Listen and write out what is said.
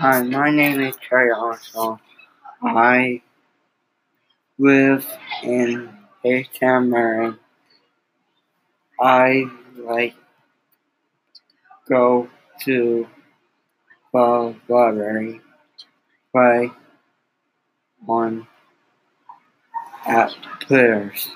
Hi, my name is Trey Arsenal. I live in H-Town, Maryland. I like go to the library, play on at players.